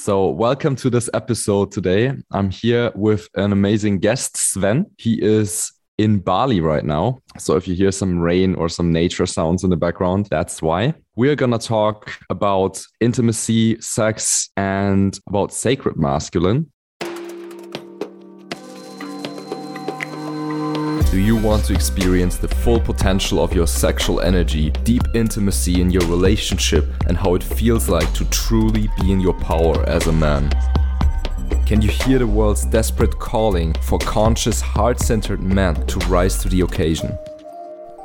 So, welcome to this episode today. I'm here with an amazing guest, Sven. He is in Bali right now. So, if you hear some rain or some nature sounds in the background, that's why. We're going to talk about intimacy, sex, and about sacred masculine. Do you want to experience the full potential of your sexual energy, deep intimacy in your relationship, and how it feels like to truly be in your power as a man? Can you hear the world's desperate calling for conscious, heart centered men to rise to the occasion?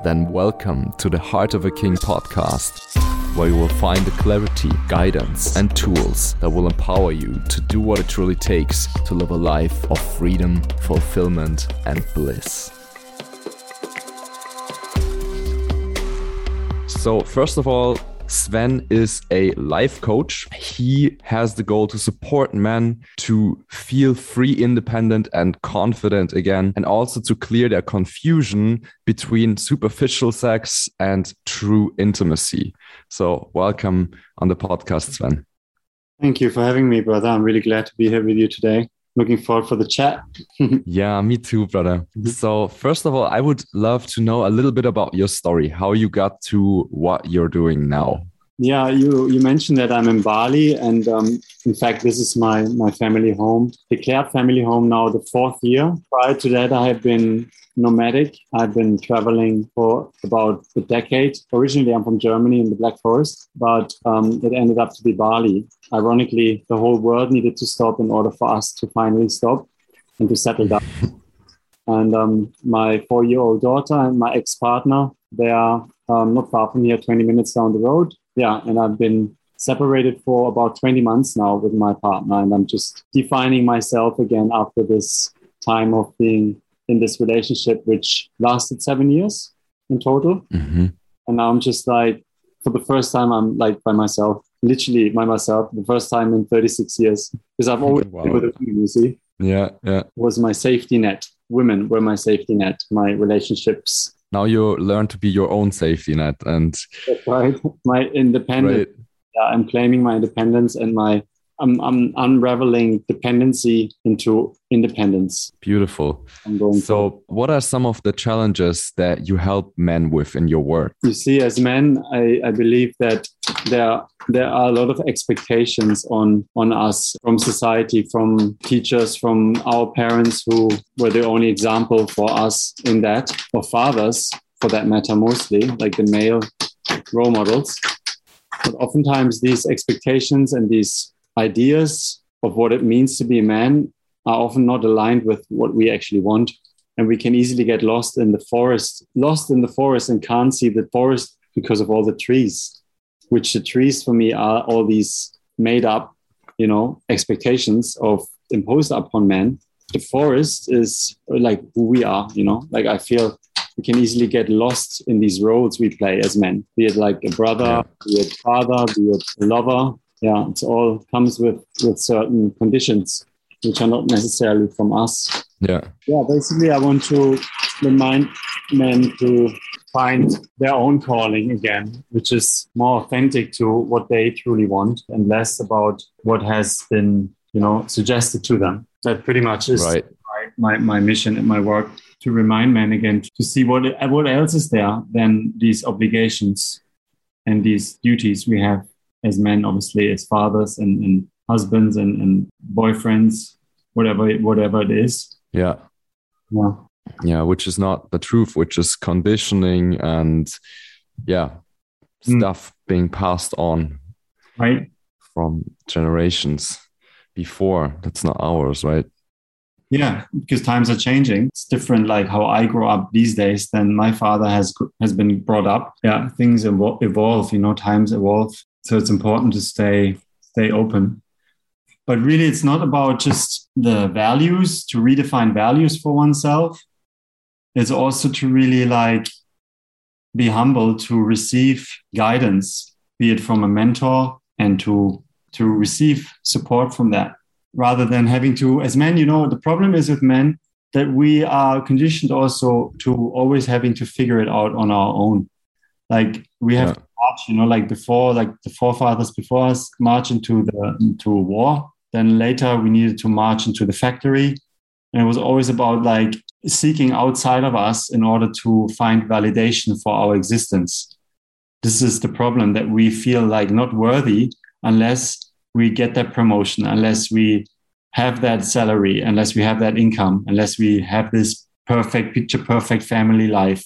Then welcome to the Heart of a King podcast, where you will find the clarity, guidance, and tools that will empower you to do what it truly takes to live a life of freedom, fulfillment, and bliss. So, first of all, Sven is a life coach. He has the goal to support men to feel free, independent, and confident again, and also to clear their confusion between superficial sex and true intimacy. So, welcome on the podcast, Sven. Thank you for having me, brother. I'm really glad to be here with you today looking forward for the chat. yeah, me too, brother. So, first of all, I would love to know a little bit about your story, how you got to what you're doing now. Yeah, you you mentioned that I'm in Bali, and um, in fact, this is my my family home, declared family home now, the fourth year. Prior to that, I have been nomadic. I've been traveling for about a decade. Originally, I'm from Germany in the Black Forest, but um, it ended up to be Bali. Ironically, the whole world needed to stop in order for us to finally stop and to settle down. and um, my four-year-old daughter and my ex-partner, they are um, not far from here, 20 minutes down the road. Yeah, and I've been separated for about 20 months now with my partner, and I'm just defining myself again after this time of being in this relationship, which lasted seven years in total. Mm-hmm. And now I'm just like, for the first time, I'm like by myself, literally by myself, the first time in 36 years. Because I've always wow. been with a woman, you see. Yeah, yeah. Was my safety net. Women were my safety net, my relationships. Now you learn to be your own safety net. And That's right. My independence. Right. Yeah, I'm claiming my independence and my I'm, I'm unraveling dependency into independence. Beautiful. so, what are some of the challenges that you help men with in your work? You see, as men, I, I believe that there there are a lot of expectations on on us from society, from teachers, from our parents who were the only example for us in that, or fathers for that matter, mostly like the male role models. But oftentimes, these expectations and these ideas of what it means to be a man are often not aligned with what we actually want. And we can easily get lost in the forest, lost in the forest and can't see the forest because of all the trees, which the trees for me are all these made up, you know, expectations of imposed upon men. The forest is like who we are, you know, like I feel we can easily get lost in these roles we play as men, be it like a brother, be it father, be it lover, yeah, it all comes with with certain conditions which are not necessarily from us. Yeah. Yeah, basically I want to remind men to find their own calling again, which is more authentic to what they truly want and less about what has been, you know, suggested to them. That pretty much is right. my, my, my mission and my work to remind men again to see what what else is there than these obligations and these duties we have as men, obviously, as fathers and, and husbands and, and boyfriends, whatever whatever it is. Yeah. Yeah. Yeah, which is not the truth, which is conditioning and yeah, mm. stuff being passed on right from generations before. That's not ours, right? Yeah, because times are changing. It's different, like how I grow up these days than my father has has been brought up. Yeah, things evolve. You know, times evolve. So it's important to stay stay open. But really, it's not about just the values to redefine values for oneself. It's also to really like be humble to receive guidance, be it from a mentor, and to to receive support from that, rather than having to, as men, you know, the problem is with men that we are conditioned also to always having to figure it out on our own like we have Yeah. to march, you know, like before, like the forefathers before us march into the into a war. Then later we needed to march into the factory. And it was always about like seeking outside of us in order to find validation for our existence. This is the problem that we feel like not worthy unless we get that promotion, unless we have that salary, unless we have that income, unless we have this perfect picture perfect family life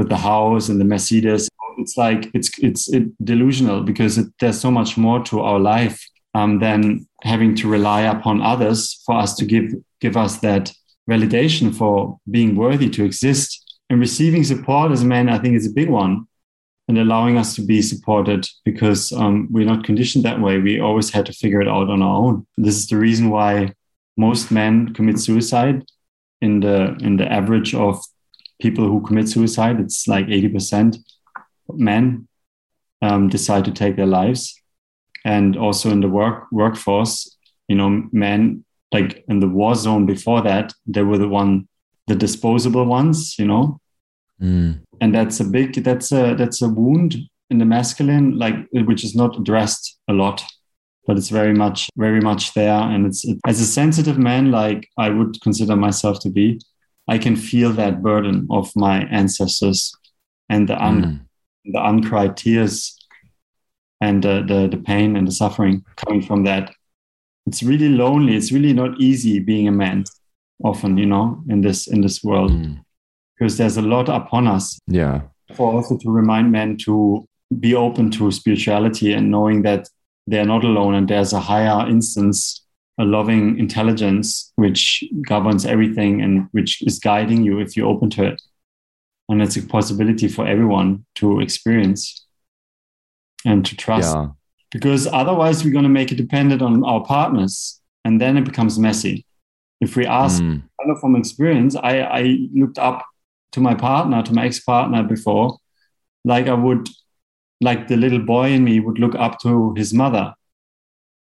with the house and the Mercedes. It's like it's it's it delusional because it, there's so much more to our life um, than having to rely upon others for us to give give us that validation for being worthy to exist. And receiving support as a man, I think, is a big one, and allowing us to be supported because um, we're not conditioned that way. We always had to figure it out on our own. This is the reason why most men commit suicide. In the in the average of people who commit suicide, it's like eighty percent men um, decide to take their lives, and also in the work workforce, you know, men like in the war zone before that, they were the one, the disposable ones, you know, Mm. and that's a big that's a that's a wound in the masculine like which is not addressed a lot but it's very much very much there. And it's it, as a sensitive man like i would consider myself to be i can feel that burden of my ancestors and the un, Mm. the uncried tears and the, the the pain and the suffering coming from that it's really lonely it's really not easy being a man often you know in this in this world Mm. because there's a lot upon us Yeah. for also to remind men to be open to spirituality and knowing that they're not alone and there's a higher instance, a loving intelligence which governs everything and which is guiding you if you're open to it. And it's a possibility for everyone to experience and to trust. Yeah. Because otherwise, we're going to make it dependent on our partners and then it becomes messy. If we ask Mm. I know from experience, I, I looked up to my partner, to my ex partner before, like I would, like the little boy in me would look up to his mother,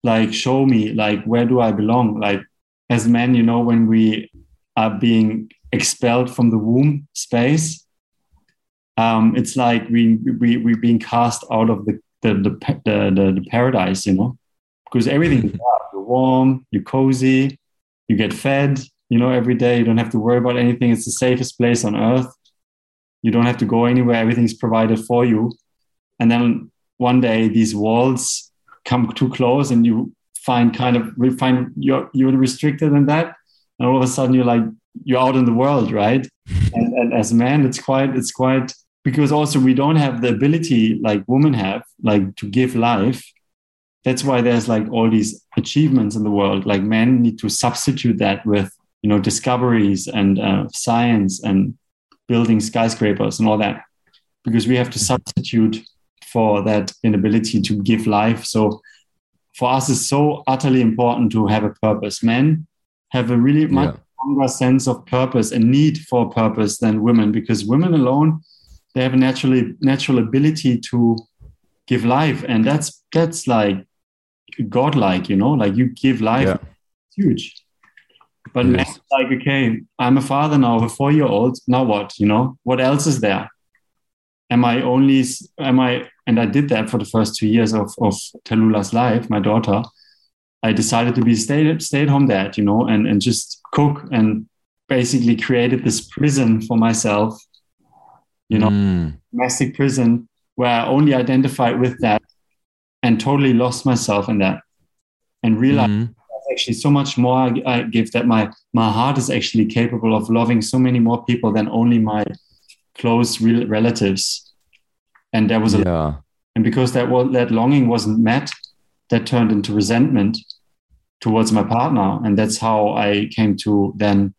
like show me, like, where do I belong? Like, as men, you know, when we are being expelled from the womb space, um, it's like we, we, we're being cast out of the, the, the, the, the, the paradise, you know, because everything is. You're warm, you're cozy, you get fed, you know, every day. You don't have to worry about anything. It's the safest place on earth. You don't have to go anywhere. Everything's provided for you. And then one day these walls come too close and you find kind of we find you're you're restricted in that. And all of a sudden you're like you're out in the world, right? And, and as man it's quite it's quite because also we don't have the ability like women have, like to give life that's why there's like all these achievements in the world like men need to substitute that with you know discoveries and uh, science and building skyscrapers and all that because we have to substitute for that inability to give life. So for us it's so utterly important to have a purpose. Men have a really much Yeah. stronger sense of purpose and need for purpose than women because women alone they have a naturally natural ability to give life. And that's that's like godlike you know like you give life. Yeah. huge. But Yes. like okay i'm a father now of a four year old now what you know? What else is there am i only am i and i did that for the first two years of of talula's life my daughter i decided to be stay, stay at home dad you know and and just cook and basically created this prison for myself you know Mm. domestic prison where I only identified with that and totally lost myself in that and realized Mm. actually so much more I, I give that my my heart is actually capable of loving so many more people than only my close real relatives. And there was a Yeah. and because that was that longing wasn't met that turned into resentment towards my partner. And that's how i came to then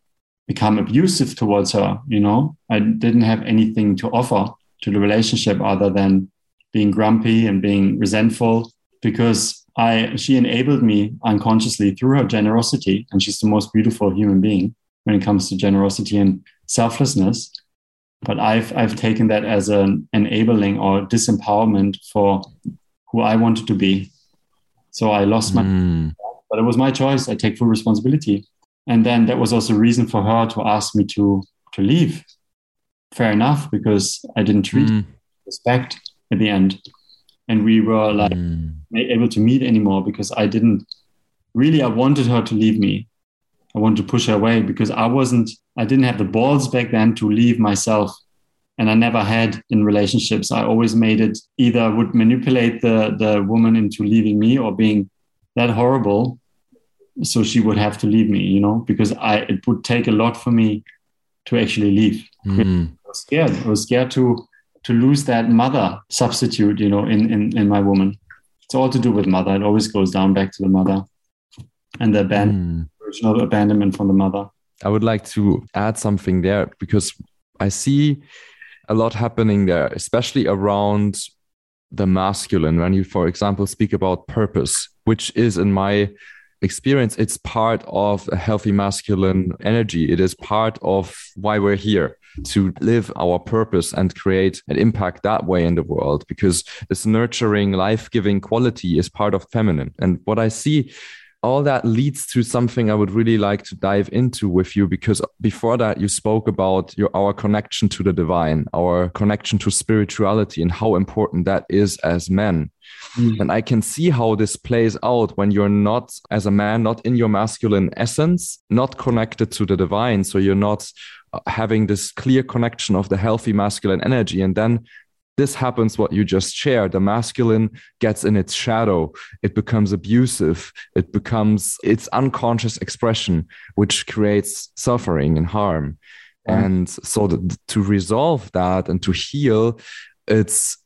become abusive towards her you know? I didn't have anything to offer to the relationship other than being grumpy and being resentful because i she enabled me unconsciously through her generosity. And she's the most beautiful human being when it comes to generosity and selflessness but I've I've taken that as an enabling or disempowerment for who I wanted to be. So I lost my, Mm. but it was my choice. I take full responsibility, and then that was also a reason for her to ask me to to leave. Fair enough, because I didn't treat Mm. respect at the end. And we were like mm. able to meet anymore because I didn't really, I wanted her to leave me. I wanted to push her away because I wasn't, I didn't have the balls back then to leave myself. And I never had in relationships. I always made it either would manipulate the, the woman into leaving me or being that horrible. So she would have to leave me, you know, because I, it would take a lot for me to actually leave. Mm. I was scared. I was scared to, to lose that mother substitute, you know, in, in, in my woman. It's all to do with mother. It always goes down back to the mother and the abandonment, mm. Of abandonment from the mother. I would like to add something there because I see a lot happening there, especially around the masculine. When you, for example, speak about purpose, which is in my experience, it's part of a healthy masculine energy. It is part of why we're here to live our purpose and create an impact that way in the world because this nurturing, life giving quality is part of feminine. And what I see all that leads to something I would really like to dive into with you because before that you spoke about your our connection to the divine, our connection to spirituality and how important that is as men. Mm. And I can see how this plays out when you're not as a man not in your masculine essence, not connected to the divine, so you're not uh, having this clear connection of the healthy masculine energy and then this happens what you just shared. The masculine gets in its shadow. It becomes abusive. It becomes its unconscious expression which creates suffering and harm. Mm-hmm. And so the, to resolve that and to heal it's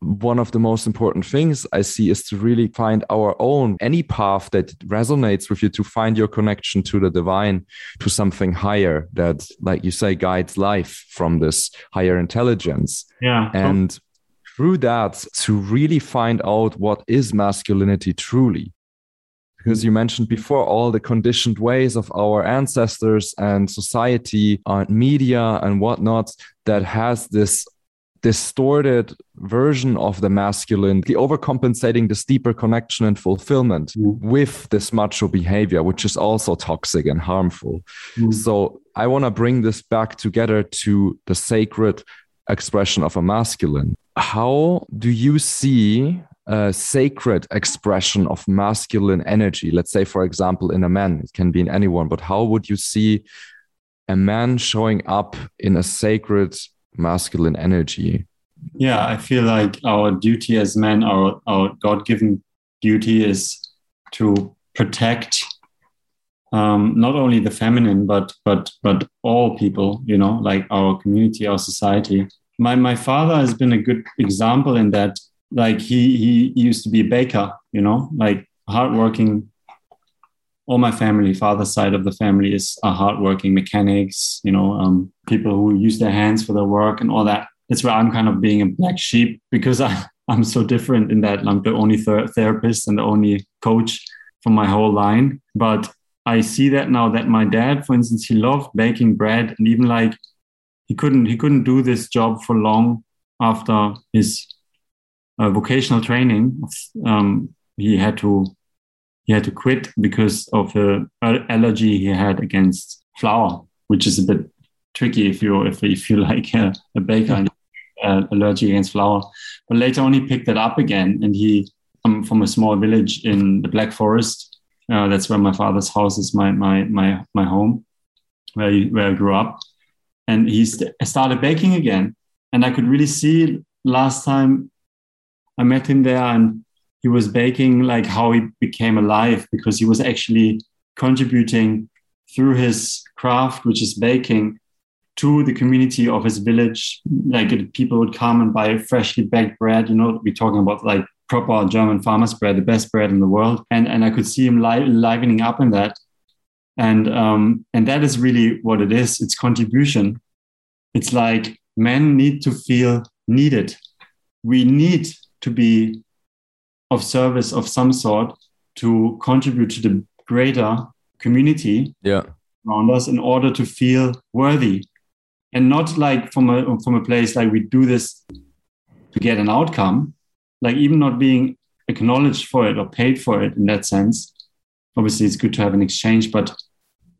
one of the most important things I see is to really find our own, any path that resonates with you, to find your connection to the divine, to something higher that, like you say, guides life from this higher intelligence. Yeah. And through that, to really find out what is masculinity truly. Because you mentioned before all the conditioned ways of our ancestors and society and media and whatnot that has this distorted version of the masculine, the overcompensating this deeper connection and fulfillment mm. with this macho behavior, which is also toxic and harmful. Mm. So I want to bring this back together to the sacred expression of a masculine. How do you see a sacred expression of masculine energy? Let's say, for example, in a man, it can be in anyone, but how would you see a man showing up in a sacred masculine energy? Yeah, I feel like our duty as men, our, our God given duty is to protect um, not only the feminine, but but but all people, you know, like our community, our society. My my father has been a good example in that. Like he he used to be a baker, you know, like hardworking all my family, father's side of the family, is are hardworking mechanics. You know, um, people who use their hands for their work and all that. That's where I'm kind of being a black sheep because I, I'm so different in that I'm the only ther- therapist and the only coach for my whole line. But I see that now that my dad, for instance, he loved baking bread and even like he couldn't he couldn't do this job for long after his uh, vocational training. Um, he had to he had to quit because of the allergy he had against flour, which is a bit tricky if you if, if you like a, a baker and uh, allergy against flour. But later on, he picked that up again, and he um, from a small village in the Black Forest. Uh, that's where my father's house is, my my my my home, where he, where I grew up. And he st- started baking again, and I could really see last time I met him there, and he was baking like how he became alive because he was actually contributing through his craft which is baking to the community of his village. Like people would come and buy freshly baked bread you know we're talking about like proper german farmers bread the best bread in the world. And and i could see him li- livening up in that. And um and that is really what it is. It's contribution. It's like men need to feel needed. We need to be of service of some sort to contribute to the greater community yeah. around us in order to feel worthy. And not like from a from a place like we do this to get an outcome like even not being acknowledged for it or paid for it in that sense. Obviously it's good to have an exchange but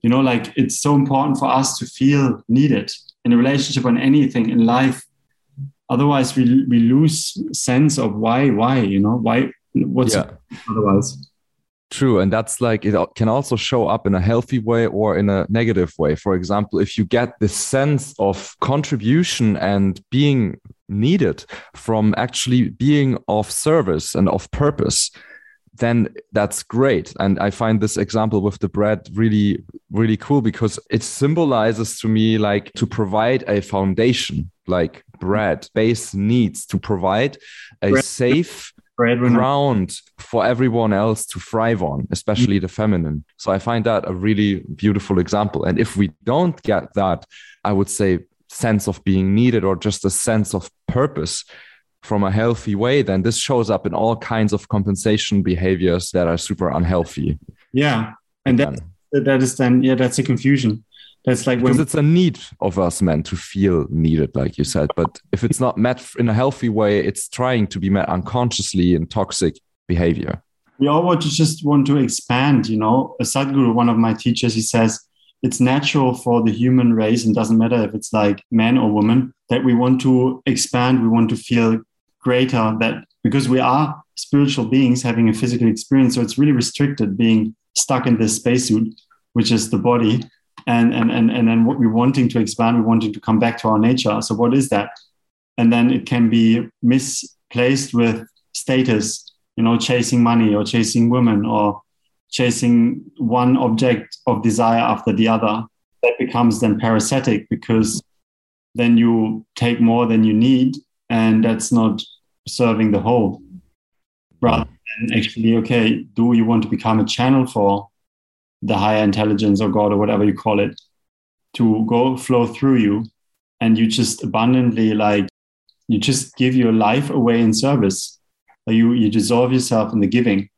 you know like it's so important for us to feel needed in a relationship or anything in life. Otherwise we we lose sense of why why you know why what's Yeah. otherwise True. And that's like, it can also show up in a healthy way or in a negative way. For example, if you get this sense of contribution and being needed from actually being of service and of purpose, then that's great. And I find this example with the bread really, really cool because it symbolizes to me like to provide a foundation, like bread, base needs to provide a Bread. safe, ground for everyone else to thrive on, especially the feminine. So I find that a really beautiful example. And if we don't get that, I would say sense of being needed or just a sense of purpose from a healthy way, then this shows up in all kinds of compensation behaviors that are super unhealthy. yeah and that that is then yeah that's a confusion that's like when Because it's a need of us men to feel needed, like you said. But if it's not met in a healthy way, it's trying to be met unconsciously in toxic behavior. we all want to just want to expand you know a sadhguru one of my teachers he says it's natural for the human race and doesn't matter if it's like man or woman that we want to expand we want to feel greater that because we are spiritual beings having a physical experience so it's really restricted being stuck in this spacesuit which is the body and and and, and then what we're wanting to expand we're wanting to come back to our nature. So what is that? And then it can be misplaced with status you know chasing money or chasing women or chasing one object of desire after the other. That becomes then parasitic because then you take more than you need and that's not serving the whole. Rather than actually okay do you want to become a channel for the higher intelligence or god or whatever you call it to go flow through you and you just abundantly like you just give your life away in service Like, you you dissolve yourself in the giving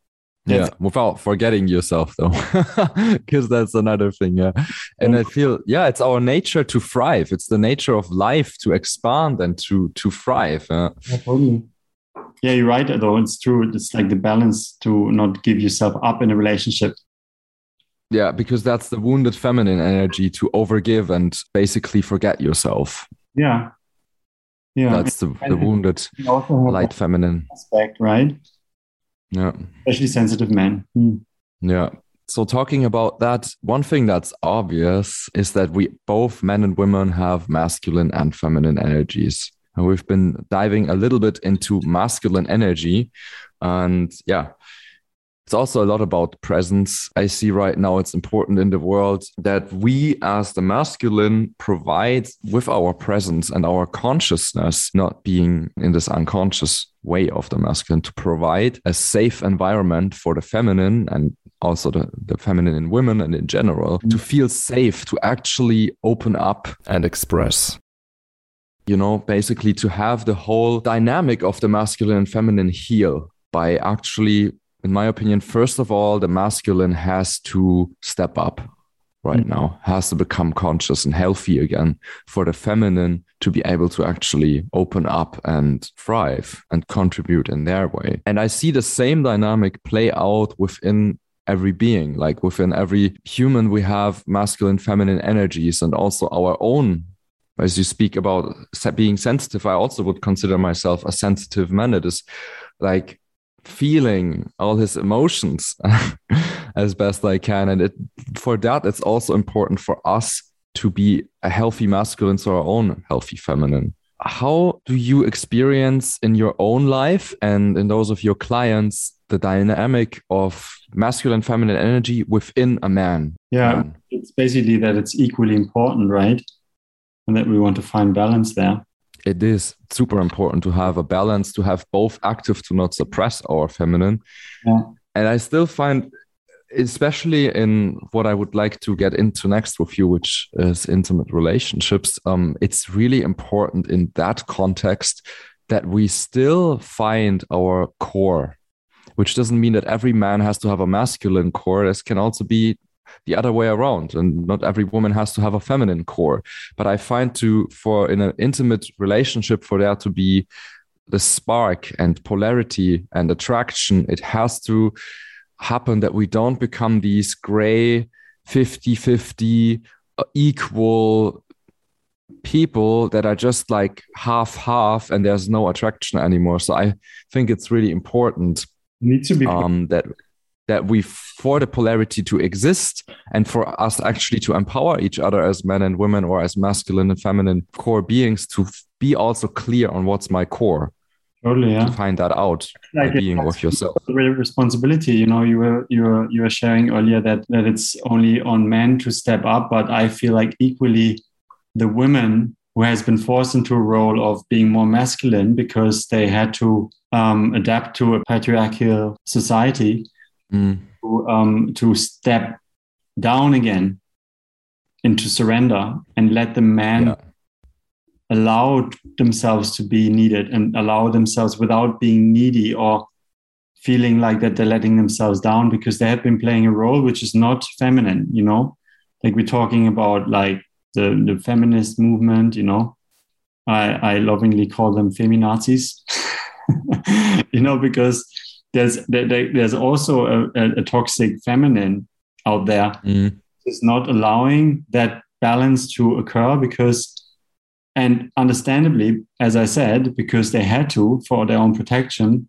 yeah without forgetting yourself though because that's another thing yeah and i feel yeah it's our nature to thrive it's the nature of life to expand and to to thrive Yeah. Yeah, you're right. Though it's true. It's like the balance to not give yourself up in a relationship. Yeah because that's the wounded feminine energy to overgive and basically forget yourself Yeah, yeah. that's the, the wounded You also have light feminine aspect, right? yeah Especially sensitive men. Hmm. Yeah. So, talking about that, one thing that's obvious is that we both men and women have masculine and feminine energies. And we've been diving a little bit into masculine energy. And yeah, it's also a lot about presence. I see right now it's important in the world that we, as the masculine, provide with our presence and our consciousness, not being in this unconscious way of the masculine, to provide a safe environment for the feminine and also the, the feminine in women and in general to mm. feel safe, to actually open up and express you know, basically to have the whole dynamic of the masculine and feminine heal by actually, in my opinion, first of all, the masculine has to step up right Mm. now, has to become conscious and healthy again for the feminine to be able to actually open up and thrive and contribute in their way. And I see the same dynamic play out within every being like within every human we have masculine feminine energies and also our own as you speak about being sensitive, I also would consider myself a sensitive man. It is like feeling all his emotions as best I can. And it, for that, it's also important for us to be a healthy masculine, so our own healthy feminine. How do you experience in your own life and in those of your clients the dynamic of masculine feminine energy within a man? Yeah, Man. it's basically that it's equally important, right? And that we want to find balance there. It is super important to have a balance to have both active to not suppress our feminine Yeah. and i still find especially in what i would like to get into next with you which is intimate relationships um, it's really important in that context that we still find our core which doesn't mean that every man has to have a masculine core this can also be the other way around and not every woman has to have a feminine core. But i find to for in an intimate relationship for there to be the spark and polarity and attraction it has to happen that we don't become these gray 50 50 equal people that are just like half half and there's no attraction anymore. So i think it's really important need to be um, that that we for the polarity to exist and for us actually to empower each other as men and women or as masculine and feminine core beings to be also clear on what's my core. Totally yeah. To find that out like being with yourself. responsibility you know you were you were you were sharing earlier that that it's only on men to step up but i feel like equally the women who has been forced into a role of being more masculine because they had to um, adapt to a patriarchal society mm. to, um, to step down again into surrender and let the man yeah. allow themselves to be needed and allow themselves without being needy or feeling like that they're letting themselves down because they have been playing a role which is not feminine you know like we're talking about like the, the feminist movement you know i i lovingly call them feminazis you know because there's there, there's also a, a, toxic feminine out there mm. is not allowing that balance to occur because and understandably as i said because they had to for their own protection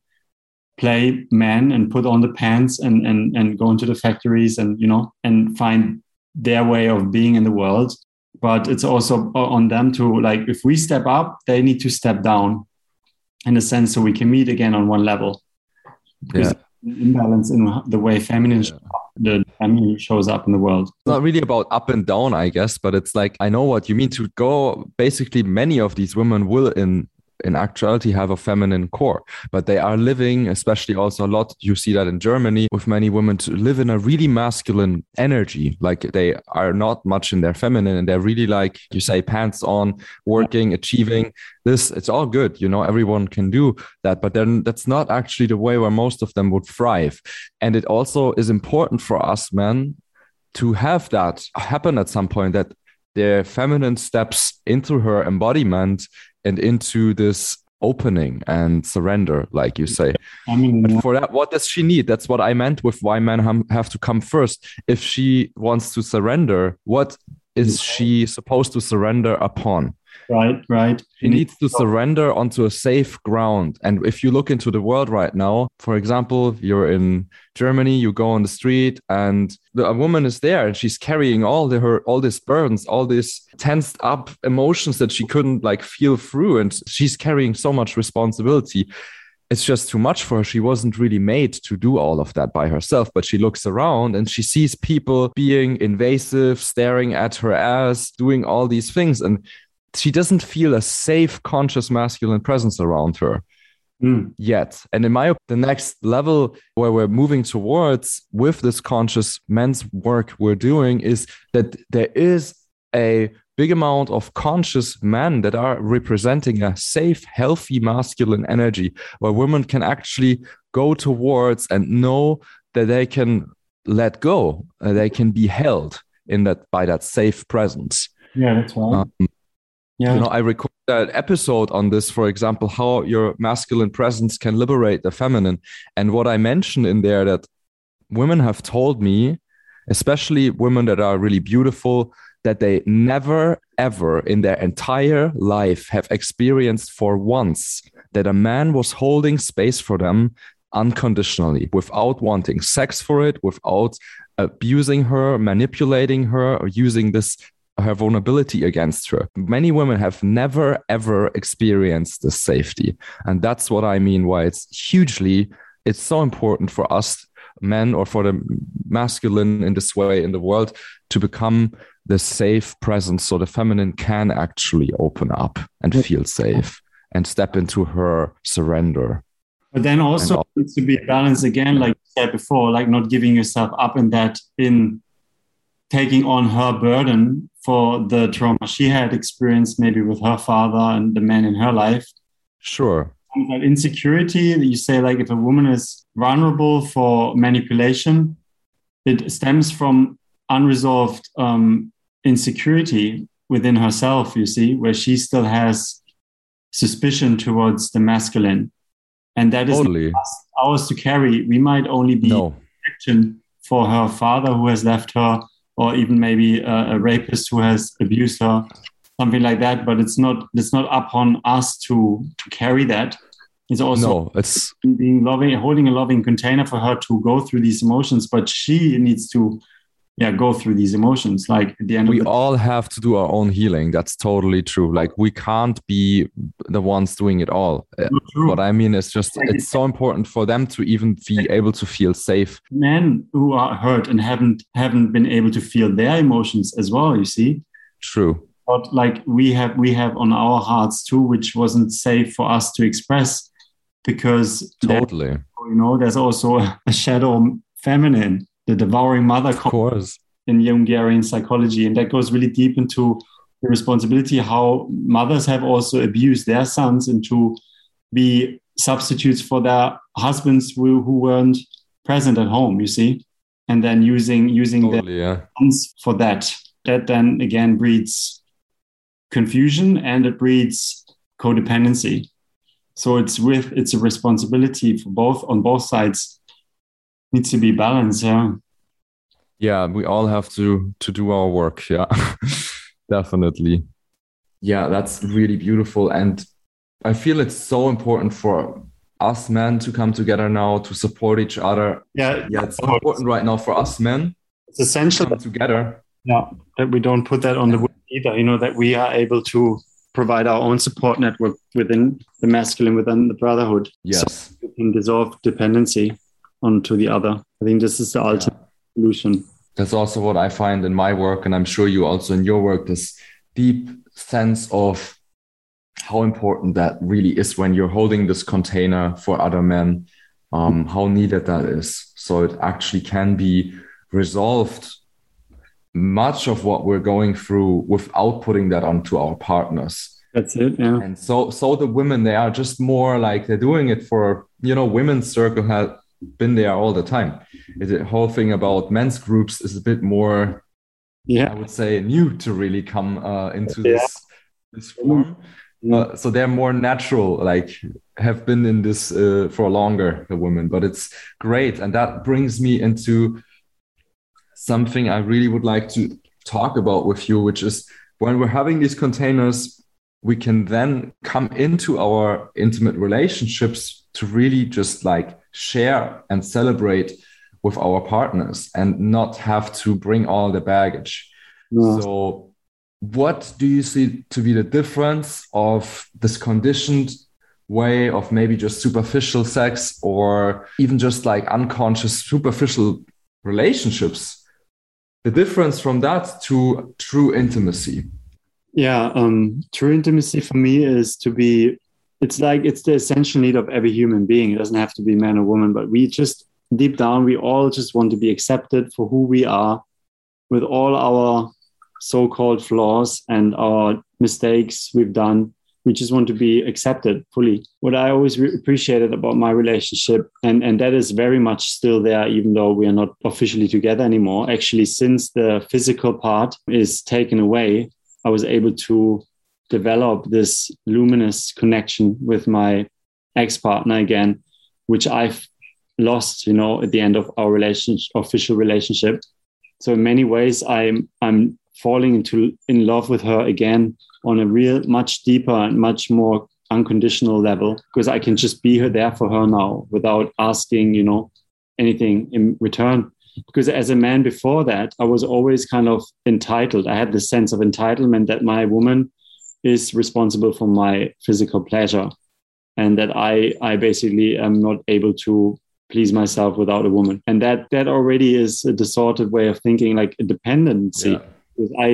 play men and put on the pants and and and go into the factories and you know and find their way of being in the world but it's also on them to like if we step up they need to step down in a sense so we can meet again on one level yeah. imbalance in the way feminine yeah. the feminine shows up in the world it's not really about up and down i guess but it's like i know what you mean to go basically many of these women will in in actuality have a feminine core but they are living especially also a lot you see that in germany with many women to live in a really masculine energy. Like they are not much in their feminine and they're really like you say pants on working achieving. This it's all good you know everyone can do that but then that's not actually the way where most of them would thrive. And it also is important for us men to have that happen at some point that the feminine steps into her embodiment and into this opening and surrender, like you say. I mean, but for that, what does she need? That's what I meant with why men have to come first. If she wants to surrender, what is she supposed to surrender upon? Right, right. He needs to surrender onto a safe ground. And if you look into the world right now, for example, you're in Germany, you go on the street and the, a woman is there and she's carrying all the, her all these burdens, all these tensed up emotions that she couldn't like feel through. And she's carrying so much responsibility it's just too much for her. She wasn't really made to do all of that by herself, but she looks around and she sees people being invasive, staring at her ass, doing all these things. And she doesn't feel a safe, conscious masculine presence around her. Mm. Yet. And in my opinion, the next level where we're moving towards with this conscious men's work we're doing is that there is a big amount of conscious men that are representing a safe, healthy masculine energy where women can actually go towards and know that they can let go, uh, they can be held in that by that safe presence. Yeah, that's right. Um, yeah. You know, I recorded an episode on this, for example, how your masculine presence can liberate the feminine. And what I mentioned in there that women have told me, especially women that are really beautiful, that they never ever in their entire life have experienced for once that a man was holding space for them unconditionally without wanting sex for it, without abusing her, manipulating her, or using this her vulnerability against her. Many women have never ever experienced this safety. And that's what I mean why it's hugely it's so important for us men or for the masculine in this way in the world to become the safe presence so the feminine can actually open up and feel safe and step into her surrender. But then also needs to be balanced again, like you said before, like not giving yourself up in that in taking on her burden for the trauma she had experienced maybe with her father and the man in her life. Sure. That insecurity that you say, like if a woman is vulnerable for manipulation, it stems from unresolved um, insecurity within herself, you see, where she still has suspicion towards the masculine. And that is totally. ours to carry. We might only be no. for her father who has left her or even maybe a, a rapist who has abused her. something like that. But it's not it's not upon us to to carry that. It's also no, it's being loving, holding a loving container for her to go through these emotions, but she needs to yeah go through these emotions like at the end we of the all have to do our own healing. That's totally true. Like we can't be the ones doing it all. True. what i mean is just it's so important for them to even be able to feel safe. Men who are hurt and haven't haven't been able to feel their emotions as well you see? True. But like we have we have on our hearts too which wasn't safe for us to express because totally. you know there's also a shadow feminine the devouring mother of course in Jungian psychology, and that goes really deep into the responsibility how mothers have also abused their sons into be substitutes for their husbands who, who weren't present at home. You see, and then using using their yeah sons for that. That then again breeds confusion and it breeds codependency. So it's with it's a responsibility for both on both sides needs to be balanced. Yeah. yeah we all have to to do our work yeah definitely yeah that's really beautiful and i feel it's so important for us men to come together now to support each other Yeah. yeah it's so important right now for us men It's essential to come together yeah, that we don't put that on the women either. You know that we are able to provide our own support network within the masculine, within the brotherhood. yes So we can dissolve dependency onto the other. I think this is the ultimate solution. that's also what I find in my work, and I'm sure you also in your work, this deep sense of how important that really is when you're holding this container for other men, um, how needed that is. So it actually can be resolved much of what we're going through without putting that onto our partners. That's it. Yeah. And so so the women they are just more like they're doing it for you know women's circle been there all the time. The whole thing about men's groups is a bit more yeah, I would say new to really come uh, into Yeah. this this form. Uh, so they're more natural, like have been in this uh, for longer, the women. But it's great, and that brings me into something I really would like to talk about with you, which is when we're having these containers, we can then come into our intimate relationships to really just like share and celebrate with our partners and not have to bring all the baggage. No. So, what do you see to be the difference of this conditioned way of maybe just superficial sex or even just like unconscious superficial relationships? The difference from that to true intimacy. Yeah, um, true intimacy for me is to be. It's like it's the essential need of every human being. It doesn't have to be man or woman, but we just deep down we all just want to be accepted for who we are, with all our so-called flaws and our mistakes we've done. We just want to be accepted fully. What I always re- appreciated about my relationship, and and that is very much still there, even though we are not officially together anymore. Actually, since the physical part is taken away, I was able to develop this luminous connection with my ex partner again, which I've lost, you know, at the end of our relationship, official relationship. So in many ways, I'm I'm falling into in love with her again on a real much deeper and much more unconditional level because I can just be her there for her now without asking, you know, anything in return because as a man before that i was always kind of entitled i had this sense of entitlement that my woman is responsible for my physical pleasure and that i i basically am not able to please myself without a woman. And that that already is a distorted way of thinking like a dependency. Because i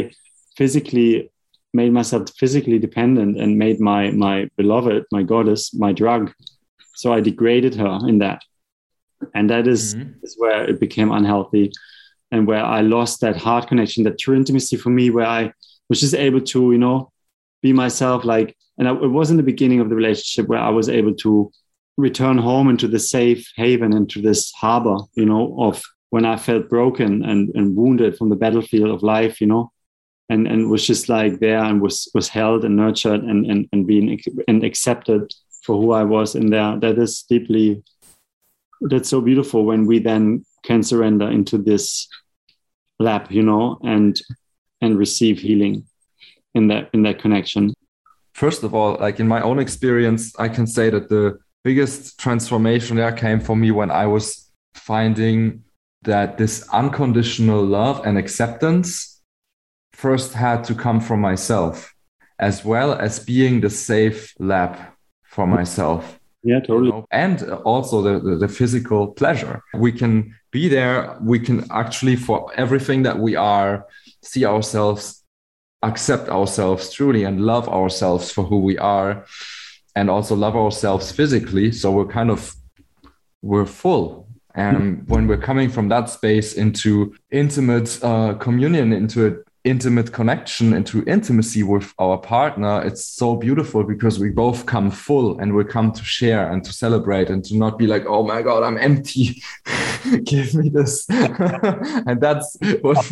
physically made myself physically dependent and made my my beloved my goddess my drug. So i degraded her in that. And that is, Mhm. is where it became unhealthy and where i lost that heart connection that true intimacy for me where i was just able to you know be myself like and I, it wasn't the beginning of the relationship where i was able to return home into the safe haven into this harbor you know of when i felt broken and, and wounded from the battlefield of life you know and and was just like there and was was held and nurtured and and, and being and accepted for who i was in there. That is deeply that's so beautiful when we then can surrender into this lab you know and and receive healing in that in that connection? First of all like in my own experience i can say that the biggest transformation there came for me when i was finding that this unconditional love and acceptance first had to come from myself as well as being the safe lab for myself. Yeah totally. And also the, the, the physical pleasure. We can be there we can actually for everything that we are see ourselves accept ourselves truly and love ourselves for who we are and also love ourselves physically. So we're kind of we're full. And when we're coming from that space into intimate uh, communion into an intimate connection into intimacy with our partner it's so beautiful because we both come full and we come to share and to celebrate and to not be like oh my god i'm empty. Give me this. And that's what,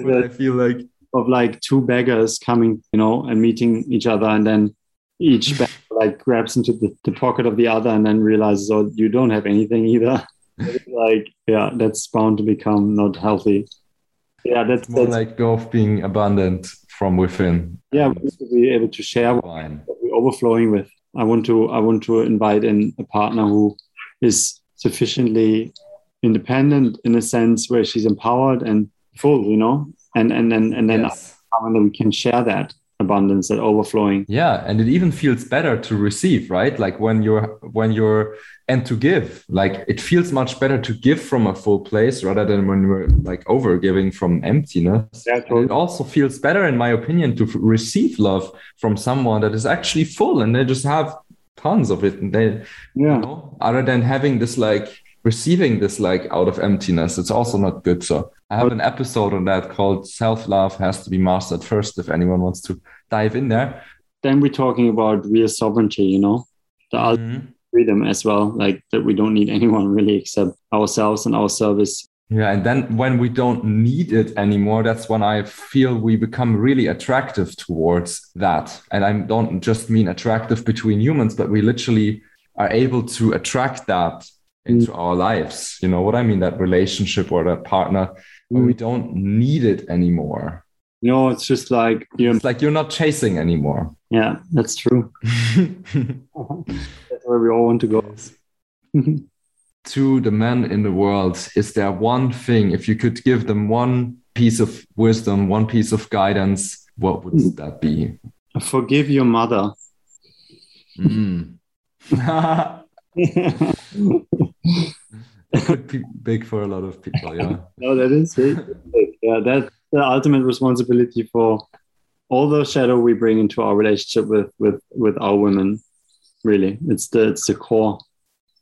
what i feel like of like two beggars coming you know and meeting each other and then each beggar like grabs into the, the pocket of the other and then realizes oh you don't have anything either. Like yeah that's bound to become not healthy. Yeah that's, more that's like go of being abundant from within. Yeah we need to be able to share what we're overflowing with. I want to i want to invite in a partner who is sufficiently independent in a sense where she's empowered and full you know and and then and then yes. and we can share that abundance that overflowing. Yeah and it even feels better to receive right? Like when you're when you're and to give like it feels much better to give from a full place rather than when we're like over giving from emptiness. Yeah, totally. it also feels better in my opinion to receive love from someone that is actually full and they just have tons of it. And they yeah. you know, other than having this like receiving this like out of emptiness it's also not good. So i have an episode on that called self-love has to be mastered first if anyone wants to dive in there then we're talking about real sovereignty you know the mm-hmm. freedom as well like that we don't need anyone really except ourselves and our service yeah and then when we don't need it anymore that's when i feel we become really attractive towards that and i don't just mean attractive between humans but we literally are able to attract that into mm. our lives. You know what I mean? That relationship or that partner mm. we don't need it anymore. No, it's just like you're it's like you're not chasing anymore. Yeah, that's true. that's where we all want to go. to the men in the world, is there one thing, if you could give them one piece of wisdom, one piece of guidance, what would mm. that be? Forgive your mother. Mm. could be big for a lot of people. Yeah. no, that is big. Yeah, that's the ultimate responsibility for all the shadow we bring into our relationship with with with our women. Really, it's the it's the core,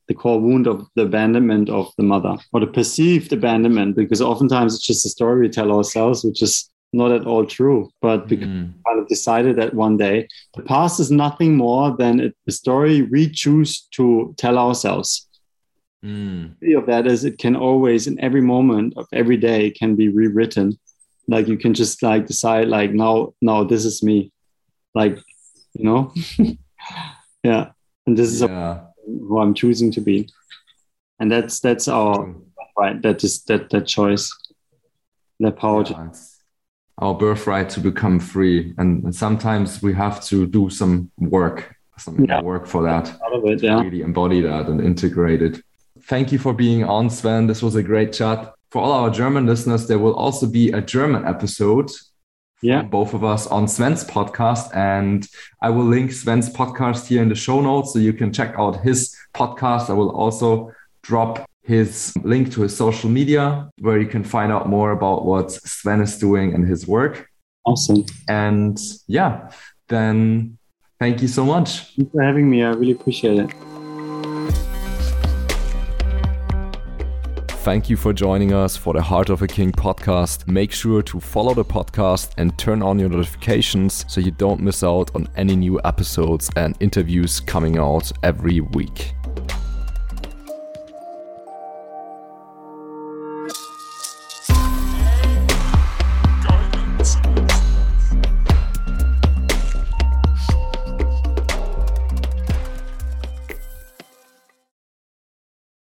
the core wound of the abandonment of the mother or the perceived abandonment. Because oftentimes it's just a story we tell ourselves, which is not at all true. But because mm. we kind of decided that one day the past is nothing more than a story we choose to tell ourselves Mm. of that is it can always in every moment of every day can be rewritten. Like you can just like decide like now now this is me, like you know, yeah, and this is yeah. who I'm choosing to be, and that's that's our right. That is that that choice, that power. Yeah, our birthright to become free, and sometimes we have to do some work, some yeah. work for that. It, yeah. Really embody that and integrate it. Thank you for being on, Sven. This was a great chat. For all our German listeners, there will also be a German episode. Yeah. Both of us on Sven's podcast. And I will link Sven's podcast here in the show notes so you can check out his podcast. I will also drop his link to his social media where you can find out more about what Sven is doing and his work. Awesome. And yeah, then thank you so much. Thanks for having me. I really appreciate it. Thank you for joining us for the Heart of a King podcast. Make sure to follow the podcast and turn on your notifications so you don't miss out on any new episodes and interviews coming out every week.